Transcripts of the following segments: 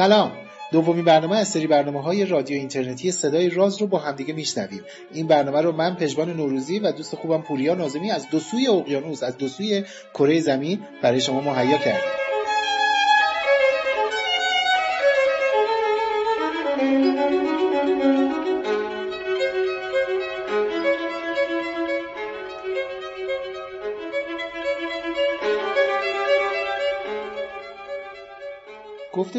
سلام. دومین برنامه از سری برنامه های رادیو اینترنتی صدای راز رو با همدیگه میشنویم. این برنامه رو من پژمان نوروزی و دوست خوبم پوریا نازمی از دو سوی اقیانوس از دو سوی کره زمین برای شما مهیا کردیم.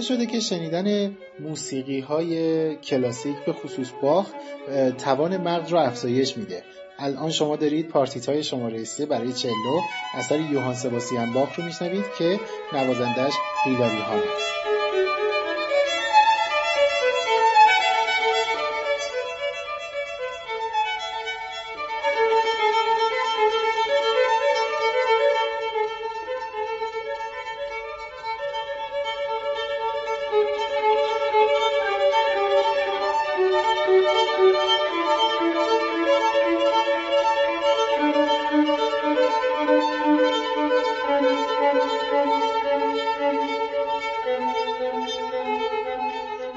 گفته شده که شنیدن موسیقی های کلاسیک به خصوص باخ توان مغز رو افزایش میده. الان شما دارید پارتیت های شماره 3 برای چلو اثر یوهان سباسیان باخ رو میشنوید که نوازندش هیلاری هان است.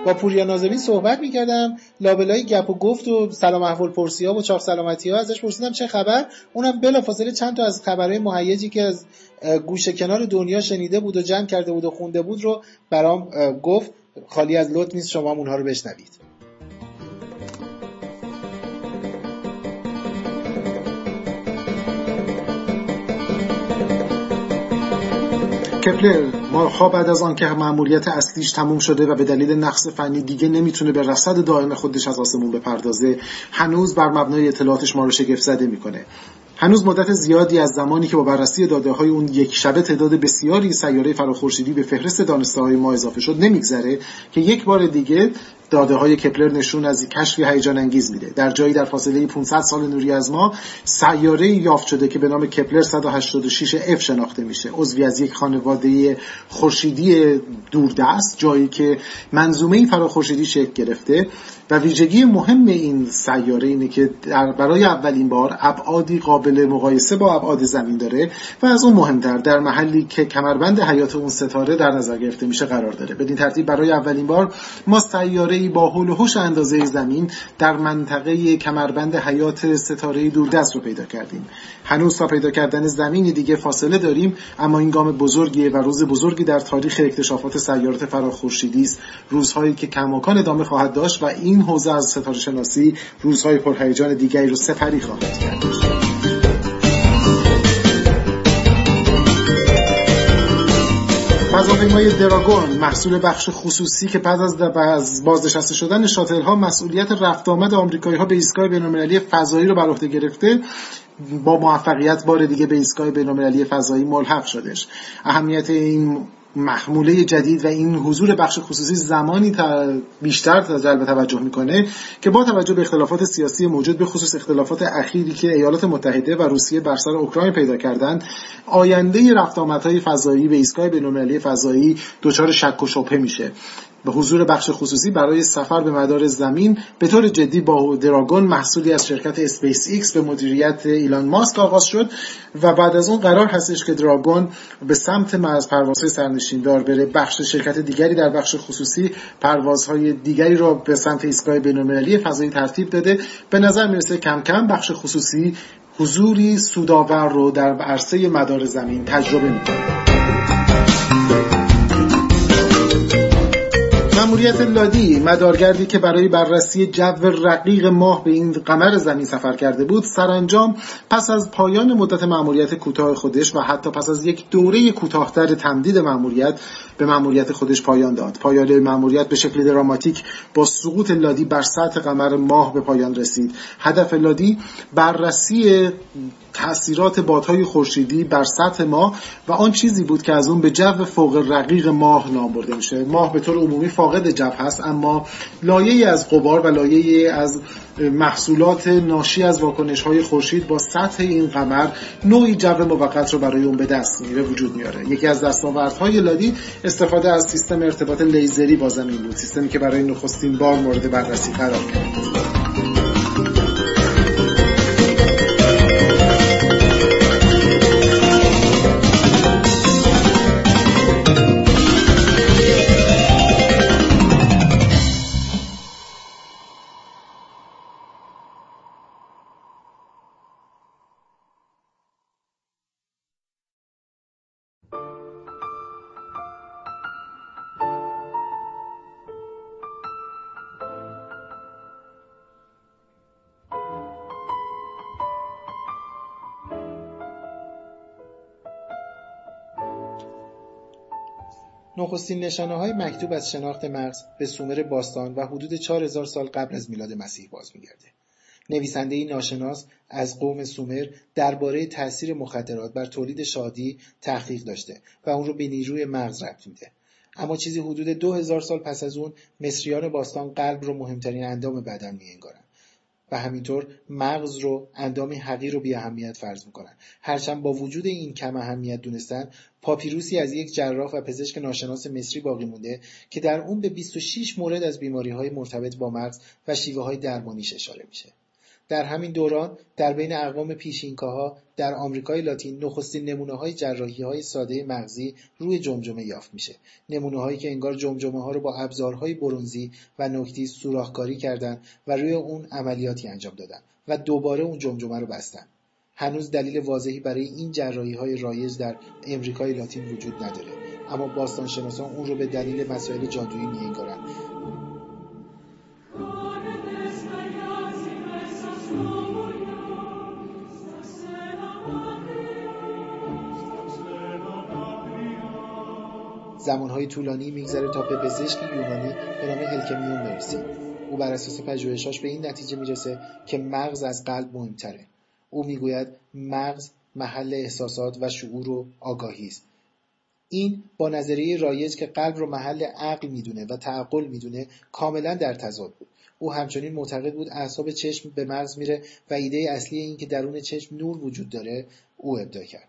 با پوریا نازمی صحبت می‌کردم. لابلای گپ و گفت و سلام احوال پرسی ها و چاق سلامتی ها ازش پرسیدم چه خبر. اونم بلا فاصله چند تا از خبرهای مهیجی که از گوشه کنار دنیا شنیده بود و جمع کرده بود و خونده بود رو برام گفت. خالی از لطف نیست شما اونها رو بشنوید. کپلر مارها بعد از آنکه مأموریت اصلیش تموم شده و به دلیل نقص فنی دیگه نمی‌تونه به رصد دائم خودش از آسمون بپردازه هنوز بر مبنای اطلاعاتش ما رو شگفت زده می‌کنه. هنوز مدت زیادی از زمانی که با بررسی داده های اون یک شبه تعداد بسیاری سیاره فراخورشیدی به فهرست دانسته های ما اضافه شد نمیگذره که یک بار دیگه داده های کپلر نشون از کشفی هیجان انگیز میده. در جایی در فاصله 500 سال نوری از ما سیاره یافت شده که به نام کپلر 186 اف شناخته میشه. عضوی از یک خانواده خورشیدی دوردست جایی که منظومه فراخورشیدی شکل گرفته. و ویژگی مهم این سیاره اینه که در برای اولین بار ابعادی قابل مقایسه با ابعاد زمین داره و از اون مهمتر در محلی که کمربند حیات اون ستاره در نظر گرفته میشه قرار داره. بدین ترتیب برای اولین بار ما سیاره با حول و حوش اندازه زمین در منطقه کمربند حیات ستاره دوردست رو پیدا کردیم. هنوز تا پیدا کردن زمینی دیگه فاصله داریم اما این گام بزرگیه و روز بزرگی در تاریخ اکتشافات سیارات فراخورشیدی است. روزهایی که کماکان ادامه خواهد داشت و این حوزه از ستاره شناسی روزهای پرهیجان دیگری رو سپری خواهد کرد. فضاپیمای دراگون محصول بخش خصوصی که پس از بازنشسته شدن شاتل ها مسئولیت رفت آمد آمریکایی ها به ایستگاه بین‌المللی فضایی رو بر عهده گرفته با موفقیت بار دیگه به ایستگاه بین‌المللی فضایی ملحق شدش اهمیت این محموله جدید و این حضور بخش خصوصی زمانی تا بیشتر جلب توجه می‌کنه که با توجه به اختلافات سیاسی موجود به خصوص اختلافات اخیری که ایالات متحده و روسیه بر سر اوکراین پیدا کردند آینده رفت آمدهای فضایی به ایستگاه بین‌المللی فضایی دچار شک و شبهه میشه. به حضور بخش خصوصی برای سفر به مدار زمین به طور جدی با دراگون محصولی از شرکت اسپیس ایکس به مدیریت ایلان ماسک آغاز شد و بعد از اون قرار هستش که دراگون به سمت از پروازهای سرنشیندار بره. بخش شرکت دیگری در بخش خصوصی پروازهای دیگری را به سمت ایستگاه بین‌المللی فضایی ترتیب داده. به نظر می‌رسه کم کم بخش خصوصی حضوری سودآور رو در عرصه مدار زمین تجربه می‌کنه. مأموریت لادی مدارگردی که برای بررسی جو رقیق ماه به این قمر زمین سفر کرده بود سرانجام پس از پایان مدت مأموریت کوتاه خودش و حتی پس از یک دوره کوتاهتر تمدید مأموریت به مأموریت خودش پایان داد. پایان مأموریت به شکل دراماتیک با سقوط لادی بر سطح قمر ماه به پایان رسید. هدف لادی بررسی تاثیرات بادهای خورشیدی بر سطح ماه و آن چیزی بود که از اون به جو فوق رقیق ماه نام برده میشه. ماه به طور عمومی فاقد جو هست اما لایه از قبار و لایه از محصولات ناشی از واکنش های خورشید با سطح این قمر نوعی جو موقت رو برای اون به دست میره وجود میاره. یکی از دستاوردهای لادی استفاده از سیستم ارتباط لیزری با زمین بود. سیستمی که برای نخستین بار مورد بررسی قرار گرفت. نخستین نشانه های مکتوب از شناخت مغز به سومر باستان و حدود 4000 سال قبل از میلاد مسیح باز میگرده. نویسنده ناشناس از قوم سومر درباره تاثیر مخدرات بر تولید شادی تحقیق داشته و اون رو به نیروی مغز ربط میده. اما چیزی حدود 2000 سال پس از اون مصریان باستان قلب رو مهمترین اندام بدن میانگارن. و همینطور مغز رو اندامی حقیر و بی اهمیت فرض می‌کنن. هرچند با وجود این کم اهمیت دونستن پاپیروسی از یک جراح و پزشک ناشناس مصری باقی مونده که در اون به 26 مورد از بیماری های مرتبط با مغز و شیوه های درمانیش اشاره میشه. در همین دوران در بین اقوام پیشینکاها در آمریکای لاتین نخستین نمونه های جراحی های ساده مغزی روی جمجمه یافت میشه. نمونه هایی که انگار جمجمه ها رو با ابزارهای برونزی و نکتی سوراخکاری کردند و روی اون عملیاتی انجام دادن و دوباره اون جمجمه رو بستن. هنوز دلیل واضحی برای این جراحی های رایج در امریکای لاتین وجود نداره. اما باستانشناسان اون رو به دلیل مسائل جادویی میانگارن. زمانهای طولانی میگذره تا به پزشک یونانی به نام الکمیون برسید او بر اساس پژوهشاش به این نتیجه می‌رسه که مغز از قلب مهمتره. او می‌گوید مغز محل احساسات و شعور و آگاهی است. این با نظریه رایج که قلب رو محل عقل می‌دونه و تعقل می‌دونه کاملا در تضاد بود. او همچنین معتقد بود اعصاب چشم به مغز میره و ایده اصلی این که درون چشم نور وجود داره او ابدا کرد.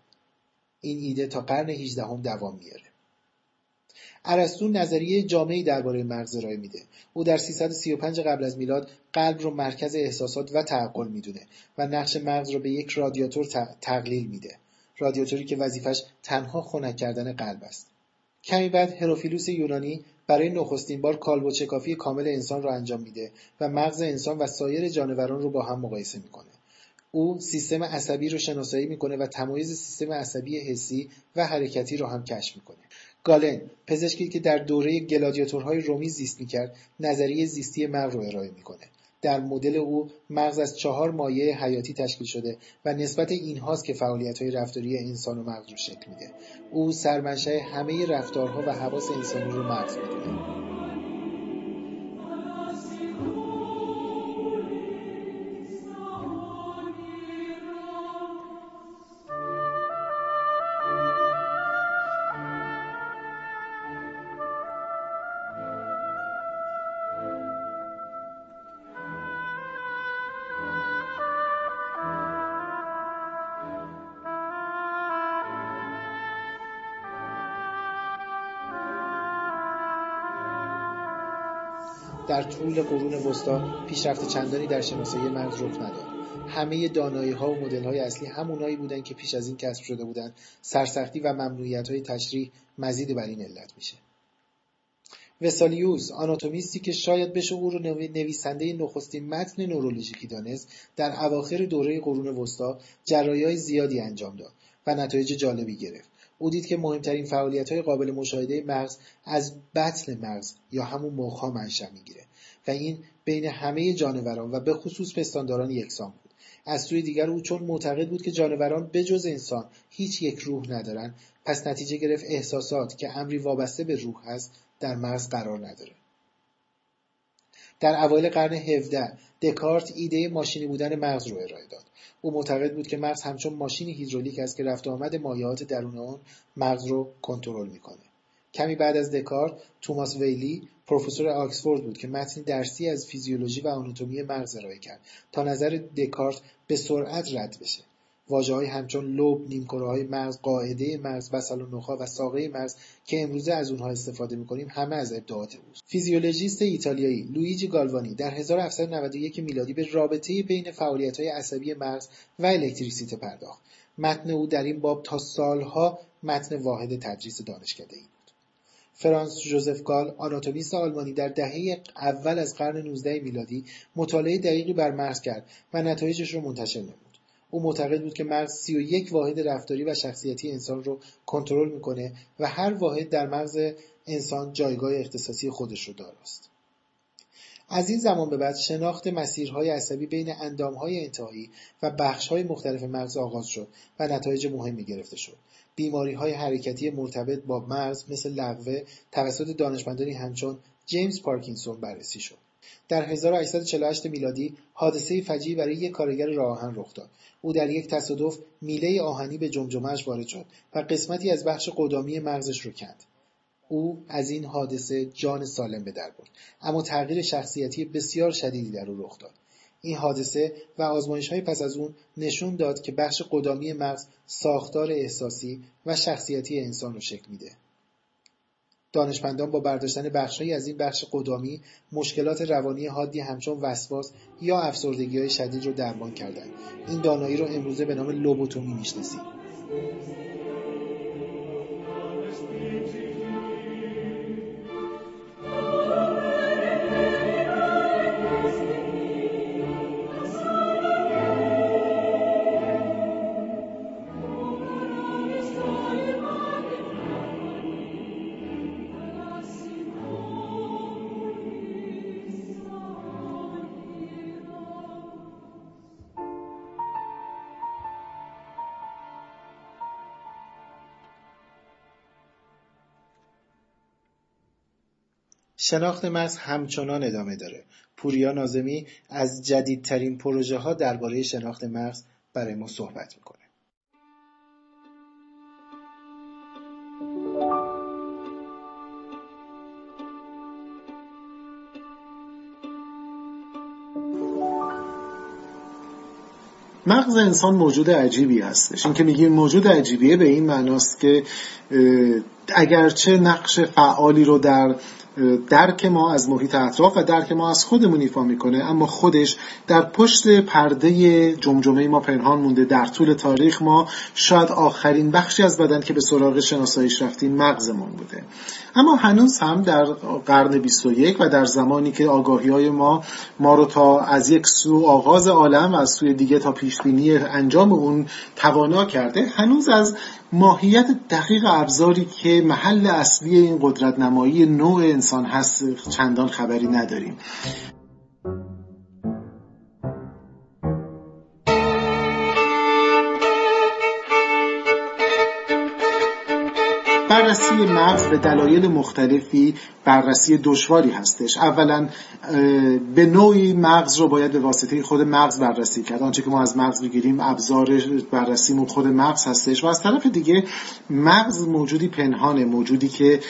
این ایده تا قرن 18 هم دوام میاره ارسطو نظریه جامعی درباره مغز ارائه میده. او در 335 قبل از میلاد قلب رو مرکز احساسات و تعقل می‌دونه و نقش مغز رو به یک رادیاتور تقلیل میده. رادیاتوری که وظیفش تنها خنک کردن قلب است. کمی بعد هروفیلوس یونانی برای نخستین بار کالبد شکافی کامل انسان را انجام میده و مغز انسان و سایر جانوران رو با هم مقایسه می‌کنه. او سیستم عصبی رو شناسایی می‌کنه و تمایز سیستم عصبی حسی و حرکتی رو هم کشف می‌کنه. گالن پزشکی که در دوره گلادیاتورهای رومی زیست می‌کرد نظریه زیستی مغز رو ارائه می‌کنه. در مدل او مغز از چهار مایه حیاتی تشکیل شده و نسبت اینهاست که فعالیت های رفتاری انسان و مغز رو شکل میده. او سرمنشأ همه رفتارها و حواس انسانی رو مغز می‌دونه. در طول قرون وسطا پیشرفت چندانی در شناسایی مغز رخ نداد. همه دانایی ها و مدل های اصلی همونایی بودند که پیش از این کسب شده بودند. سرسختی و ممنوعیت های تشریح مزید بر این علت میشه. وسالیوس آناتومیستی که شاید بشه او رو نویسنده نخستین متن نورولوژیکی دانست در اواخر دوره قرون وسطا های زیادی انجام داد و نتایج جالبی گرفت. او دید که مهمترین فعالیت های قابل مشاهده مغز از بطن مغز یا همون مخها منشأ می‌گیره و این بین همه جانوران و به خصوص پستانداران یکسان بود. از سوی دیگر او چون معتقد بود که جانوران بجز انسان هیچ یک روح ندارند پس نتیجه گرفت احساسات که امری وابسته به روح هست در مغز قرار نداره. در اوایل قرن 17 دکارت ایده ماشینی بودن مغز رو ارائه داد. او معتقد بود که مغز همچون ماشین هیدرولیک است که رفت آمد مایعات درون آن مغز رو کنترل می‌کنه. کمی بعد از دکارت توماس ویلیس پروفسور آکسفورد بود که متنی درسی از فیزیولوژی و آناتومی مغز ارائه کرد تا نظر دکارت به سرعت رد بشه. های همچون لوب، های مغز، قاعده مغز، بصل و نخاع و ساقه مغز که امروزه از اونها استفاده می‌کنیم همه از ابداعات اوست. فیزیولوژیست ایتالیایی لوئیجی گالوانی در 1791 میلادی به رابطه بین های عصبی مغز و الکتریسیته پرداخت. متن او در این باب تا سالها متن واحد تدریس دانشکده ای بود. فرانس جوزف گال آناتومیست آلمانی در دهه اول از قرن 19 میلادی مطالعه دقیقی بر مغز کرد و نتایجش را منتشر نمود. او معتقد بود که مغز 31 واحد رفتاری و شخصیتی انسان رو کنترل می‌کنه و هر واحد در مغز انسان جایگاه اختصاصی خودش رو داراست. از این زمان به بعد شناخت مسیرهای عصبی بین اندامهای انتهایی و بخشهای مختلف مغز آغاز شد و نتایج مهمی گرفته شد. بیماری های حرکتی مرتبط با مغز مثل لغوه توسط دانشمندانی همچون جیمز پارکینسون بررسی شد. در 1848 میلادی حادثه فجیعی برای یک کارگر راه آهن رخ داد. او در یک تصادف میله آهنی به جمجمهش وارد شد و قسمتی از بخش قدامی مغزش رو کند. او از این حادثه جان سالم به در برد اما تغییر شخصیتی بسیار شدیدی در او رخ داد این حادثه و آزمایش های پس از اون نشون داد که بخش قدامی مغز ساختار احساسی و شخصیتی انسان رو شکل میده دانشمندان با برداشتن بخشهایی از این بخش قدامی مشکلات روانی حادی همچون وسواس یا افسردگی های شدید رو درمان کردند. این دانایی رو امروزه به نام لوبوتومی می‌شناسیم. شناخت مغز همچنان ادامه داره. پوریا نازمی از جدیدترین پروژه ها درباره شناخت مغز برای ما صحبت می‌کنه. مغز انسان موجود عجیبی هستش این که میگیم موجود عجیبیه به این معناست که اگرچه نقش فعالی رو در درک ما از محیط اطراف و درک ما از خودمون ایفا می‌کنه اما خودش در پشت پرده جمجمه ما پنهان مونده. در طول تاریخ ما شاید آخرین بخشی از بدن که به سراغ شناساییش رفتیم مغزمون بوده. اما هنوز هم در قرن 21 و در زمانی که آگاهی های ما ما رو تا از یک سو آغاز عالم و از سوی دیگه تا پیشبینی انجام اون توانا کرده هنوز از ماهیت دقیق ابزاری که محل اصلی این قدرت نمایی نوع انسان هست چندان خبری نداریم. بررسی مغز به دلایل مختلفی بررسی دشواری هستش. اولا به نوعی مغز رو باید به واسطه خود مغز بررسی کرد. آنچه که ما از مغز بگیریم ابزار بررسیمون خود مغز هستش. و از طرف دیگه مغز موجودی پنهانه موجودی که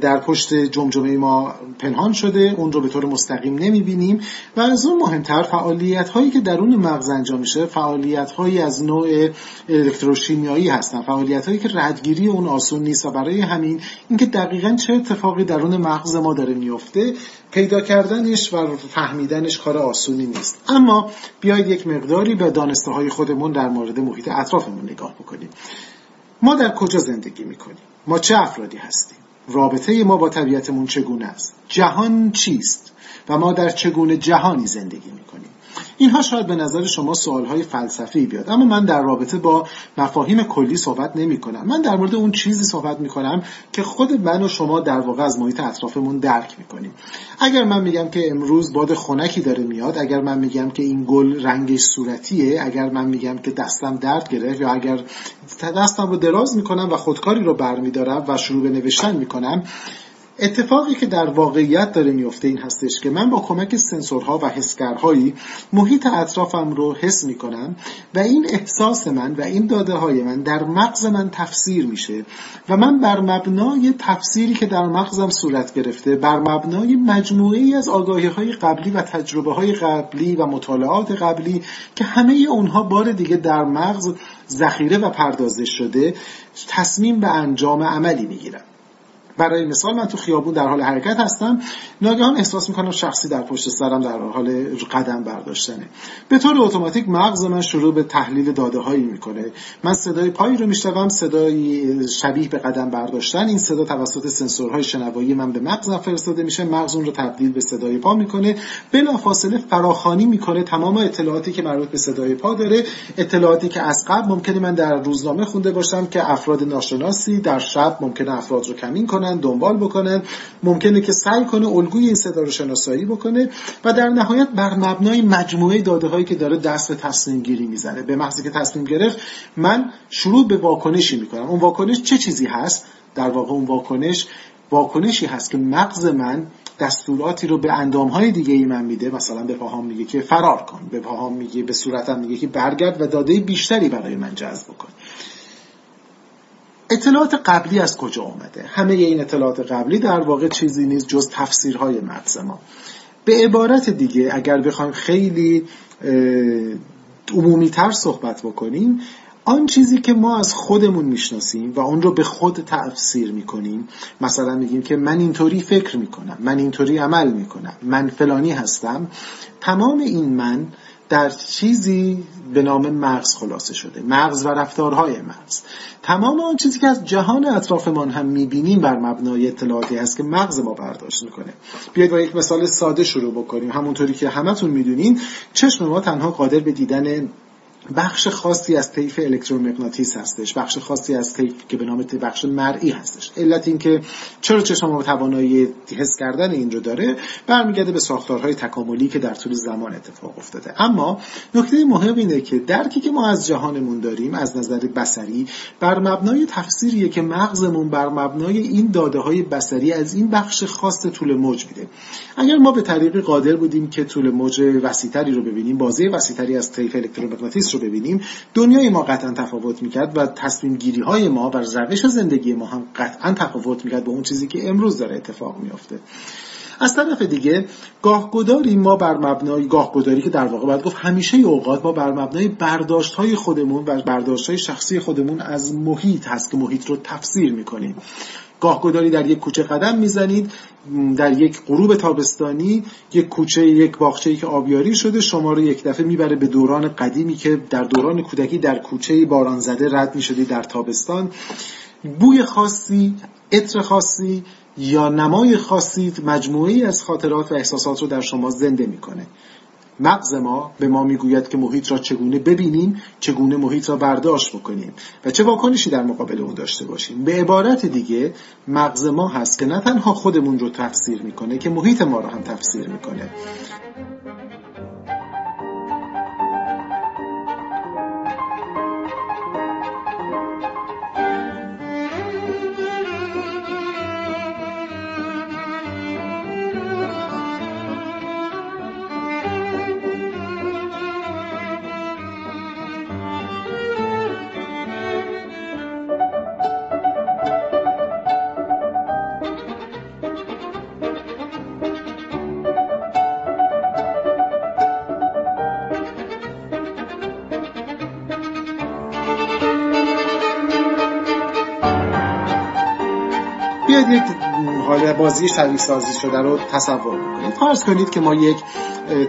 در پشت جمجمه ما پنهان شده. اون رو به طور مستقیم نمی‌بینیم. و از اون مهمتر فعالیت هایی که درون مغز انجام میشه فعالیت هایی از نوع الکتروشیمیایی هستن. فعالیت هایی که ردگیری اون آسون نیست و برای همین اینکه دقیقا چه اتفاقی درون مغز ما داره میفته پیدا کردنش و فهمیدنش کار آسونی نیست. اما بیاید یک مقداری به دانسته های خودمون در مورد محیط اطرافمون نگاه بکنیم. ما در کجا زندگی می‌کنیم؟ ما چه افرادی هستیم؟ رابطه ما با طبیعتمون چگونه است؟ جهان چیست؟ و ما در چگونه جهانی زندگی می‌کنیم؟ اینها شاید به نظر شما سوالهای فلسفی بیاد اما من در رابطه با مفاهیم کلی صحبت نمی کنم من در مورد اون چیزی صحبت می کنم که خود من و شما در واقع از محیط اطرافمون درک می کنیم اگر من میگم که امروز باد خنکی داره میاد اگر من میگم که این گل رنگش صورتیه اگر من میگم که دستم درد گرفت یا اگر دستم رو دراز می‌کنم و خودکاری رو برمیدارم و شروع به نوشتن می‌کنم اتفاقی که در واقعیت داره میفته این هستش که من با کمک سنسورها و حسگرهایی محیط اطرافم رو حس می‌کنم و این احساس من و این داده های من در مغز من تفسیر میشه و من بر مبنای تفسیری که در مغزم صورت گرفته بر مبنای مجموعه ای از آگاهی های قبلی و تجربه های قبلی و مطالعات قبلی که همه اونها بار دیگه در مغز ذخیره و پردازش شده تصمیم به انجام عملی می‌گیرم. برای مثال من تو خیابون در حال حرکت هستم. ناگهان احساس می‌کنم شخصی در پشت سرم در حال قدم برداشتنه. به طور اتوماتیک مغز من شروع به تحلیل داده هایی می‌کنه. من صدای پایی رو میشنوم صدای شبیه به قدم برداشتن. این صدا توسط سنسورهای شنوایی من به مغزم فرستاده میشه. مغز اون رو تبدیل به صدای پا می‌کنه. بلافاصله فراخانی می‌کنه تمام اطلاعاتی که مربوط به صدای پا داره. اطلاعاتی که از قبل ممکنه من در روزنامه خونده باشم که افراد ناشناسی در شب ممکنه افراد رو کمین کنه دنبال بکنن. ممکنه که سعی کنه الگوی این صدا رو شناسایی بکنه و در نهایت بر مبنای مجموعه داده هایی که داره دست به تصمیم گیری می‌زنه. به محضی که تصمیم گرفت من شروع به واکنشی می‌کنم. اون واکنش چه چیزی هست؟ در واقع اون واکنش واکنشی هست که مغز من دستوراتی رو به های دیگه ای من میده. مثلا به پاهام میگه که فرار کن. به پاهام میگه به صورتم میگه که برگرد و داده بیشتری برای من جذب کن اطلاعات قبلی از کجا آمده همه این اطلاعات قبلی در واقع چیزی نیست جز تفسیرهای مغز ما. به عبارت دیگه اگر بخوایم خیلی عمومی تر صحبت بکنیم آن چیزی که ما از خودمون می‌شناسیم و اون رو به خود تفسیر می‌کنیم مثلا میگیم که من اینطوری فکر می‌کنم من اینطوری عمل می‌کنم من فلانی هستم تمام این من در چیزی به نام مغز خلاصه شده. مغز و رفتارهای مغز. تمام آن چیزی که از جهان اطرافمان هم می‌بینیم بر مبنای اطلاعاتی هست که مغز ما برداشت می‌کنه. بیاید با یک مثال ساده شروع بکنیم. همونطوری که همتون می‌دونین چشم ما تنها قادر به دیدن بخش خاصی از طیف الکترومغناطیس هستش. بخش خاصی از طیف که به نام بخش مرئی هستش. علت اینکه چرا چشم ما توانایی حس کردن این رو داره برمیگرده به ساختارهای تکاملی که در طول زمان اتفاق افتاده. اما نکته مهم اینه که درکی که ما از جهانمون داریم از نظر بصری بر مبنای تفسیریه که مغزمون بر مبنای این داده های بصری از این بخش خاص طول موج میده. اگر ما به طریق قادر بودیم که طول موج وسیتری رو ببینیم بازه وسیتری از طیف الکترومغناطیس رو ببینیم. دنیای ما قطعا تفاوت می‌کرد و تصمیم گیری های ما و روش زندگی ما هم قطعا تفاوت می‌کرد با اون چیزی که امروز داره اتفاق میافته. از طرف دیگه گاهگداری ما بر مبنای گاهگداری که در واقع باید گفت همیشه اوقات ما بر مبنای برداشت های خودمون و برداشت های شخصی خودمون از محیط هست که محیط رو تفسیر می‌کنیم. گاهگداری در یک کوچه قدم می‌زنید در یک غروب تابستانی یک کوچه یک باغچه‌ای که آبیاری شده شما رو یک دفعه می‌بره به دوران قدیمی که در دوران کودکی در کوچه باران زده رد می‌شدی در تابستان. بوی خاصی عطر خاصی یا نمای خاصی مجموعی از خاطرات و احساسات رو در شما زنده می‌کنه. مغز ما به ما می‌گوید که محیط را چگونه ببینیم چگونه محیط را برداشت بکنیم و چه واکنشی در مقابل اون داشته باشیم. به عبارت دیگه مغز ما هست که نه تنها خودمون رو تفسیر می‌کنه که محیط ما رو هم تفسیر می‌کنه. بیاید یک حال بازی شبیه سازی شده رو تصور بکنید. فرض کنید که ما یک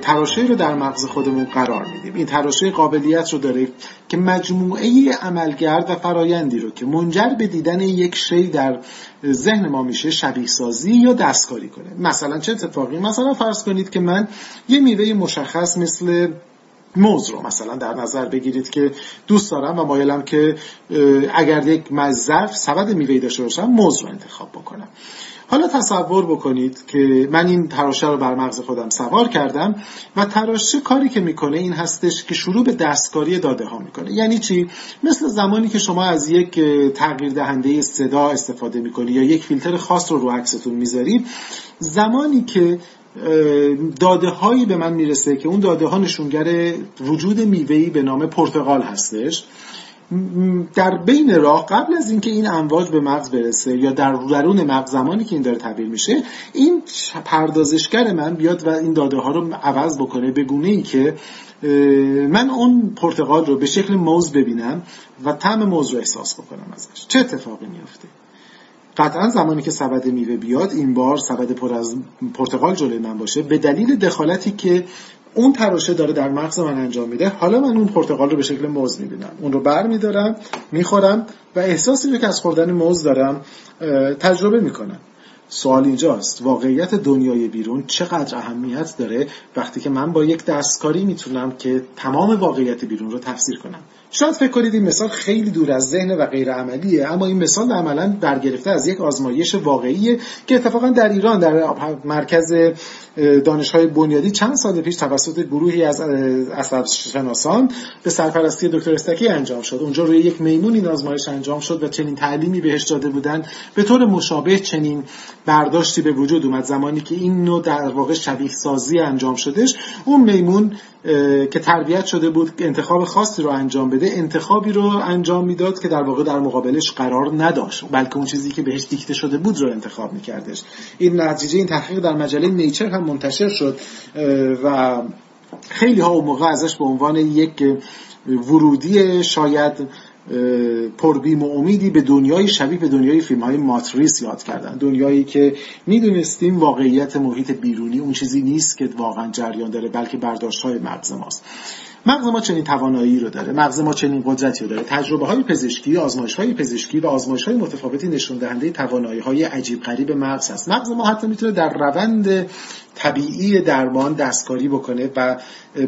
تراشه رو در مغز خودمون قرار میدیم. این تراشه قابلیت رو داره که مجموعه عملگرد و فرایندی رو که منجر به دیدن یک شی در ذهن ما میشه شبیه سازی یا دستکاری کنه. مثلا چه اتفاقی؟ مثلا فرض کنید که من یه میوه مشخص مثل موز رو مثلا در نظر بگیرید که دوست دارم و مایلم که اگر یک ظرف سبد میوه داشته باشم موز رو انتخاب بکنم. حالا تصور بکنید که من این تراشه رو بر مغز خودم سوار کردم و تراشه کاری که می‌کنه این هستش که شروع به دستکاری داده ها می‌کنه. یعنی چی؟ مثل زمانی که شما از یک تغییر دهنده صدا استفاده می‌کنی یا یک فیلتر خاص رو رو عکستون می‌ذارید زمانی که داده هایی به من می‌رسه که اون داده ها نشونگر وجود میوهی به نام پرتغال هستش. در بین راه قبل از اینکه این امواج به مغز برسه یا در درون مغز زمانی که این داره تبدیل میشه این پردازشگر من بیاد و این داده ها رو عوض بکنه به گونه ای که من اون پرتغال رو به شکل موز ببینم و طعم موز رو احساس بکنم ازش. چه اتفاقی میافته؟ قطعا زمانی که سبد میوه بیاد این بار سبد پر از پرتقال جلوی من باشه. به دلیل دخالتی که اون تراشه داره در مغز من انجام میده حالا من اون پرتقال رو به شکل موز می‌بینم. اون رو بر میدارم می‌خورم و احساسی رو که از خوردن موز دارم تجربه می‌کنم. سوال اینجاست واقعیت دنیای بیرون چقدر اهمیت داره وقتی که من با یک دستکاری می‌تونم که تمام واقعیت بیرون رو تفسیر کنم؟ شاید فکر کنید این مثال خیلی دور از ذهن و غیر عملیه اما این مثال عملا برگرفته از یک آزمایش واقعیه که اتفاقا در ایران در مرکز دانشهای بنیادی چند سال پیش توسط گروهی از عصب شناسان به سرپرستی دکتر استکی انجام شد. اونجا روی یک میمون این آزمایش انجام شد و چنین تعلیمی بهش داده بودن. به طور مشابه چنین برداشتی به وجود اومد. زمانی که این نوع در واقع شبیه سازی انجام شدش اون میمون که تربیت شده بود انتخاب خاصی رو انجام بده انتخابی رو انجام می‌داد که در واقع در مقابلش قرار نداشت. بلکه اون چیزی که بهش دیکته شده بود رو انتخاب میکردش. این نتیجه این تحقیق در مجله نیچر هم منتشر شد و خیلی ها اون موقع ازش به عنوان یک ورودی شاید پربیم و امیدی به دنیای شبیه به دنیای فیلم های ماتریس یاد کردن. دنیایی که می‌دونستیم واقعیت محیط بیرونی اون چیزی نیست که واقعا جریان داره بلکه برداشت های مغز ماست مغز ما چنین توانایی رو داره مغز ما چنین قدرتی رو داره. تجربه های پزشکی آزمایش های پزشکی و آزمایش های متفاوتی نشون دهنده توانایی های عجیب غریب مغز هست. مغز ما حتی می‌تونه در روند طبیعی درمان دستکاری بکنه و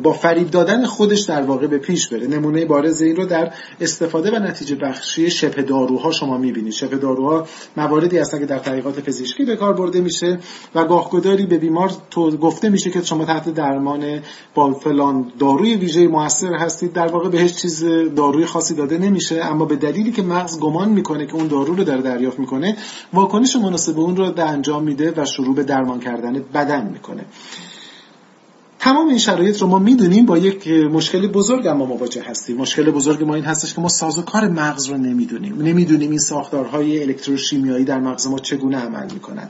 با فریب دادن خودش در واقع به پیش بره. نمونه بارز این رو در استفاده و نتیجه بخشی شبه داروها شما می‌بینید. شبه داروها مواردی هستن که در تحقیقات پزشکی به کار برده میشه و گاهگداری به بیمار تو گفته میشه که شما تحت درمان با فلان داروی ویژه موثر هستید در واقع بهش چیز داروی خاصی داده نمیشه اما به دلیلی که مغز گمان می‌کنه که اون دارو رو داره دریافت می‌کنه واکنش مناسب اون رو انجام میده و شروع به درمان کردن بدن می‌کنه. تمام این شرایط رو ما می‌دونیم با یک مشکل بزرگ اما مواجه هستیم. مشکل بزرگ ما این هستش که ما سازوکار مغز رو نمی‌دونیم. نمی‌دونیم این ساختارهای الکتروشیمیایی در مغز ما چگونه عمل می‌کنن.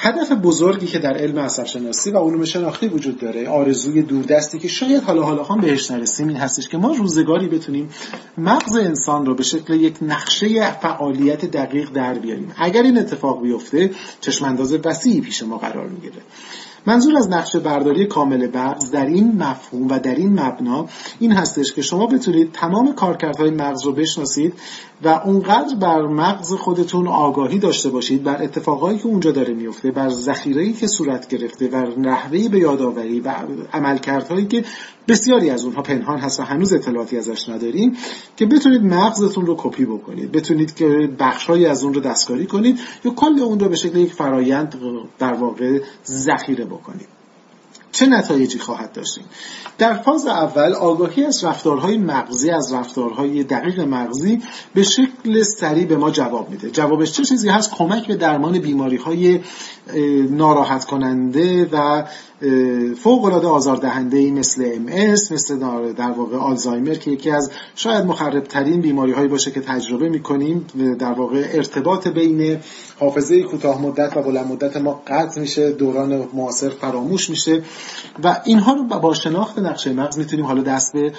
هدف بزرگی که در علم عصب شناسی و علوم شناختی وجود داره آرزوی دوردستی که شاید حالا حالا هم بهش نرسیم این هستش که ما روزگاری بتونیم مغز انسان رو به شکل یک نقشه فعالیت دقیق در بیاریم. اگر این اتفاق بیفته چشم انداز وسیعی پیش ما قرار می‌گیره. منظور از نقشه برداری کامل بغز در این مفهوم و در این مبنا این هستش که شما بتونید تمام کارکردهای مغز رو بشناسید و اونقدر بر مغز خودتون آگاهی داشته باشید بر اتفاقایی که اونجا داره میفته بر ذخیره‌ای که صورت گرفته و نحوه به یادآوری و عملکردهایی که بسیاری از اونها پنهان هست و هنوز اطلاعاتی ازش نداریم که بتونید مغزتون رو کپی بکنید بتونید که بخشهایی از اون رو دستکاری کنید یا کل اون رو به شکل یک فرایند در واقع ذخیره بکنید چه نتایجی خواهد داشتیم؟ در فاز اول آگاهی از رفتارهای مغزی از رفتارهای دقیق مغزی به شکل سریع به ما جواب میده. جوابش چه چیزی هست؟ کمک به درمان بیماری های ناراحت کننده و فوق العاده آزاردهنده ای مثل ام مثل در واقع آلزایمر که یکی از شاید مخرب ترین بیماری هایی باشه که تجربه می‌کنیم در واقع ارتباط بین حافظه کوتاه مدت و بلند مدت ما قطع میشه دوران معاصر فراموش میشه. و اینها رو با شناخت نقشه مغز می‌تونیم حالا دست به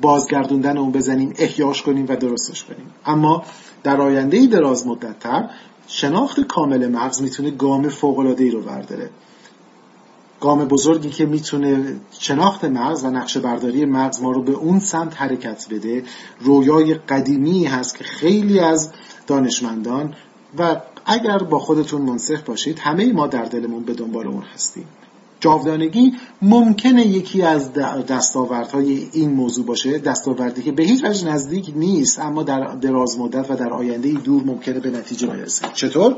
بازگردوندن اون بزنیم احیاش کنیم و درستش کنیم. اما در آینده دراز مدت تر شناخت کامل مغز می‌تونه گام فوق العاده ای رو برداره. گام بزرگی که می‌تونه شناخت مغز و نقشه برداری مغز ما رو به اون سمت حرکت بده رویای قدیمی هست که خیلی از دانشمندان و اگر با خودتون منصف باشید همه ما در دلمون به دنبال اون هستیم. جاودانگی ممکنه یکی از دستاوردهای این موضوع باشه. دستاوردی که به هیچ وجه نزدیک نیست اما در دراز مدت و در آینده دور ممکنه به نتیجه برسه. چطور؟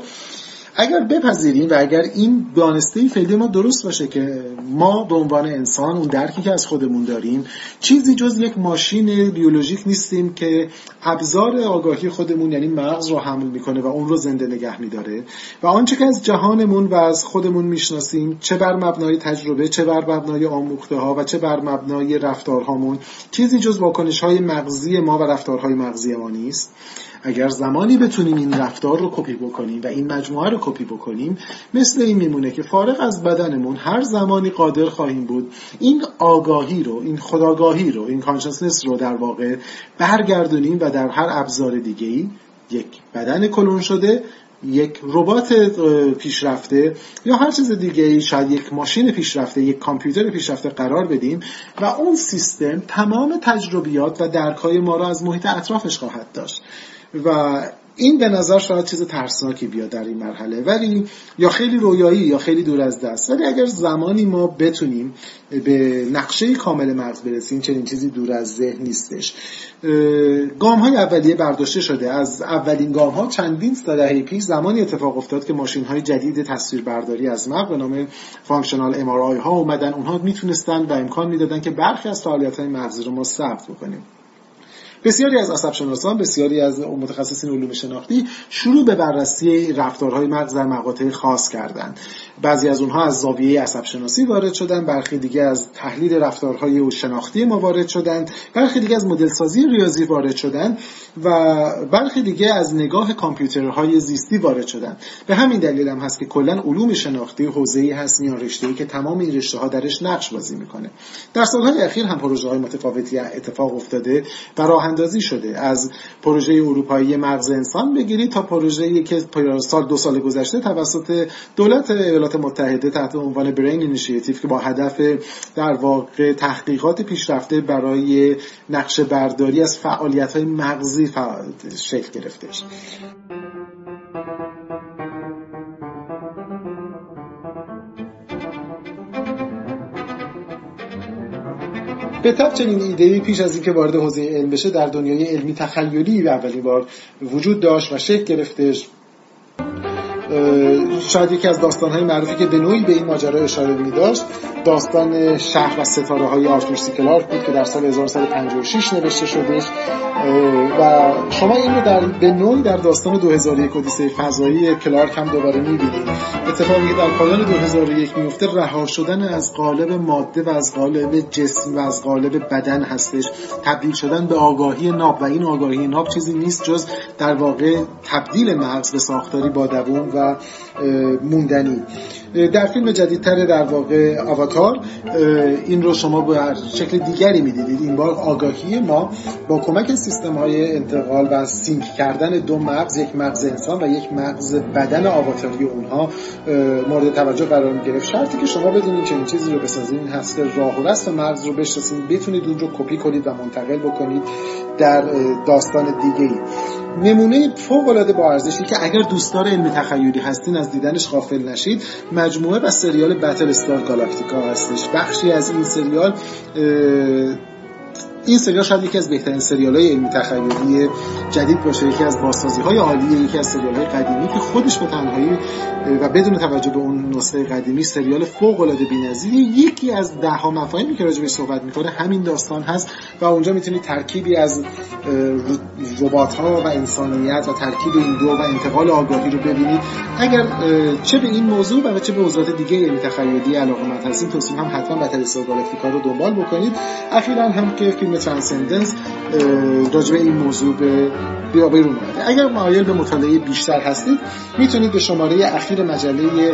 اگر بپذیریم و اگر این دانسته فعلی ما درست باشه که ما به عنوان انسان اون درکی که از خودمون داریم چیزی جز یک ماشین بیولوژیک نیستیم که ابزار آگاهی خودمون یعنی مغز رو حمل می‌کنه و اون رو زنده نگه میداره. و آنچه که از جهانمون و از خودمون می‌شناسیم چه بر مبنای تجربه چه بر مبنای آموخته ها و چه بر مبنای رفتارهامون چیزی جز واکنش های مغزی ما و رفتارهای مغزی ما نیست. اگر زمانی بتونیم این رفتار رو کپی بکنیم و این مجموعه رو کپی بکنیم مثل این میمونه که فارغ از بدنمون هر زمانی قادر خواهیم بود این آگاهی رو این خودآگاهی رو این consciousness رو در واقع برگردونیم و در هر ابزار دیگه ای یک بدن کلون شده یک ربات پیشرفته یا هر چیز دیگه ای شاید یک ماشین پیشرفته یک کامپیوتر پیشرفته قرار بدیم و اون سیستم تمام تجربیات و درکهای ما را از محیط اطرافش خواهد داشت. و این به نظر شاید چیز ترسناکی بیاد در این مرحله. ولی یا خیلی رویایی یا خیلی دور از دست. ولی اگر زمانی ما بتونیم به نقشه کامل مغز برسیم چنین چیزی دور از ذهن نیستش. گام های اولیه برداشته شده. از اولین گام ها چندین دهه پیش زمانی اتفاق افتاد که ماشین های جدید تصویربرداری از مغز به نام functional ام ها اومدن. اونها می‌تونستن و امکان می‌دادن که برخی از فعالیت های مغزی رو ما ثبت بکنیم. بسیاری از عصب شناسان بسیاری از متخصصین علوم شناختی شروع به بررسی رفتارهای مغز در مقاطع خاص کردند. بعضی از اونها از زاویه عصب شناسی وارد شدن برخی دیگه از تحلیل رفتارهای شناختی ما وارد شدند برخی دیگه از مدل سازی ریاضی وارد شدن و برخی دیگه از نگاه کامپیوترهای زیستی وارد شدن به همین دلیل هم هست که کلا علوم شناختی حوزه‌ای هست میان رشته‌ای که تمام این رشته ها درش نقش بازی می‌کنه. در سالهای اخیر هم پروژه های متفاوتی اتفاق افتاده و اندازی شده. از پروژه اروپایی مغز انسان بگیرید تا پروژه‌ای که سال دو سال گذشته توسط دولت ایالات متحده تحت عنوان برین اینیشیتیو که با هدف در واقع تحقیقات پیشرفته برای نقشه برداری از فعالیت های مغزی شکل گرفتش به طب چنین ایده پیش از اینکه وارد حوزه علم بشه در دنیای علمی تخیلی به اولین بار وجود داشت و شکل گرفتش. شاید یکی از داستانهای معروفی که به نوعی به این ماجرا اشاره می داشت داستان شهر و ستاره های آرتور سی کلارک بود که در سال 1956 نوشته شدش. و شما این رو در به نوعی در داستان 2001 اودیسه فضایی کلارک هم دوباره می‌بینید اتفاقی که در پایان 2001 میفته رها شدن از قالب ماده و از قالب جسم و از قالب بدن هستش. تبدیل شدن به آگاهی ناب و این آگاهی ناب چیزی نیست جز در واقع تبدیل مغز به ساختاری با دوام و موندنی. در فیلم جدیدتر در واقع آواتار این رو شما به شکل دیگری می‌دیدید. این بار آگاهی ما با کمک سیستم های انتقال و سینک کردن دو مغز یک مغز انسان و یک مغز بدن آواتاری اونها مورد توجه قرار گرفت. شرطی که شما بدونید چنین چیزی رو بسازید این هست راه و رسم مغز رو بشناسید بتونید اون رو کپی کنید و منتقل بکنید در داستان دیگه ای نمونه فوق العاده با ارزشی که اگر دوستدار علم تخیلی هستین از دیدنش غافل نشید. مجموعه و سریال بتل استار گالاکتیکا هستش. بخشی از این سریال این سریال شاید یکی از بهترین سریال های علمی تخیلی جدید باشه یکی از بازسازی های عالی یکی از سریال های قدیمی که خودش به تنهایی و بدون توجه به اون نسخه قدیمی سریال فوق العاده بی‌نظیر یکی از ده ها مفاهیمی که راجع صحبت می‌کنه همین داستان هست و اونجا می‌تونید ترکیبی از ربات ها و انسانیت و ترکیب این دو و انتقال آگاهی رو ببینید. اگر چه به این موضوع و چه به موضوعات دیگه علمی تخیلی علاقه هستید توصیه هم حتما بتل گالاکتیکا رو دنبال بکنید. اخیرا هم که فیلم ترانسندنس راجع این موضوع بیرون اومده و اگر مایل به مطالعه بیشتر هستید می‌تونید به شماره اخیر مجله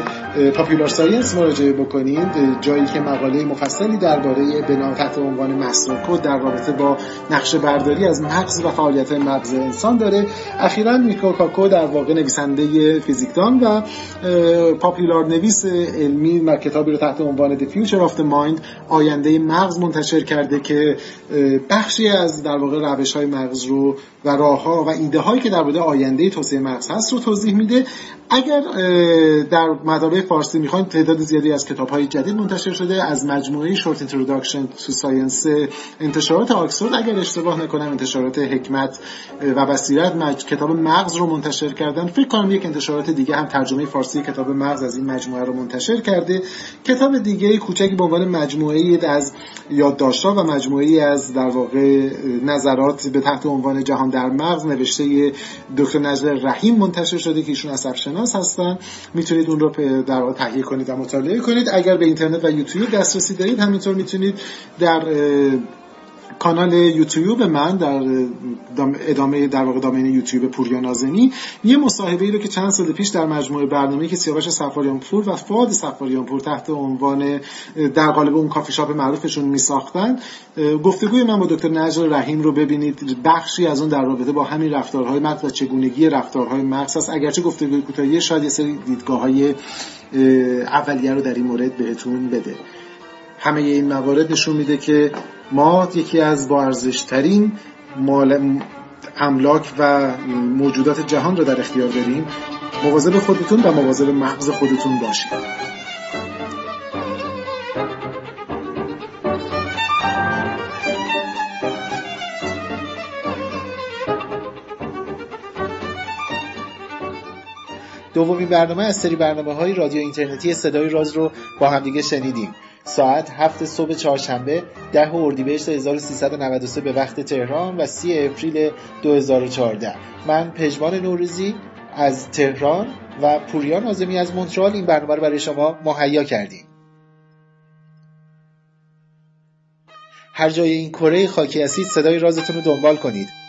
پاپولار ساینس مراجعه بکنید. جایی که مقاله مفصلی درباره بنا تحت عنوان مستر در رابطه با نقشه برداری از مغز و فعالیت مغز انسان داره. اخیرا میکو کاکو در واقع نویسنده فیزیکدان و پاپولار نویس علمی و کتابی رو تحت عنوان The Future of the Mind آینده مغز منتشر کرده که بخشی از در واقع روش های مغز رو و راه ها و ایده هایی که در مورد آینده توسعه مغز هست رو توضیح میده. اگر در مطالب فارسی می‌خواین تعداد زیادی از کتاب های جدید منتشر شده. از مجموعه شورت اینتروداکشن تو ساینس انتشارات آکسفورد. اگر اشتباه نکنم انتشارات حکمت و بصیرت کتاب مغز رو منتشر کردن. فکر کنم یک انتشارات دیگه هم ترجمه فارسی کتاب مغز از این مجموعه رو منتشر کرده. کتاب دیگه کوچکی به عنوان مجموعه از یادداشت‌ها و مجموعه از در واقع نظرات به تحت عنوان جهان در مغز نوشته دکتر نجل رحیم منتشر شده که ایشون عصب شناس هستن. می‌تونید اون رو در واقع تهیه کنید و مطالعه کنید. اگر به اینترنت و یوتیوب دسترسی دارید همینطور می‌تونید در کانال یوتیوب من در ادامه در واقع دامین یوتیوب پوریا نازمی یه مصاحبه ای رو که چند سال پیش در مجموعه برنامه که سیاوش سفاریان پور و فاد سفاریان پور تحت عنوان در قالب اون کافی شاپ معروفشون می ساختن گفتگوی من با دکتر نجر رحیم رو ببینید. بخشی از اون در رابطه با همین رفتارهای مغز و چگونگی رفتارهای مغز است. اگرچه گفتگوی کوتاهی شاید یه سری دیدگاه های اولیه رو در این مورد بهتون بده. همه این موارد نشون میده که ما یکی از با ارزشترین مال املاک و موجودات جهان رو در اختیار داریم. مواظب خودتون و مواظب مغز خودتون باشید. دومین برنامه از سری برنامه های رادیو اینترنتی صدای راز رو با همدیگه شنیدیم. ساعت هفت صبح چهارشنبه ده اردیبهشت 1393 به وقت تهران و 30 اپریل 2014 من پژمان نوروزی از تهران و پوریان آزمی از مونترال این برنامه رو برای شما مهیا کردیم. هر جای این کره خاکی هستید صدای رازتون رو دنبال کنید.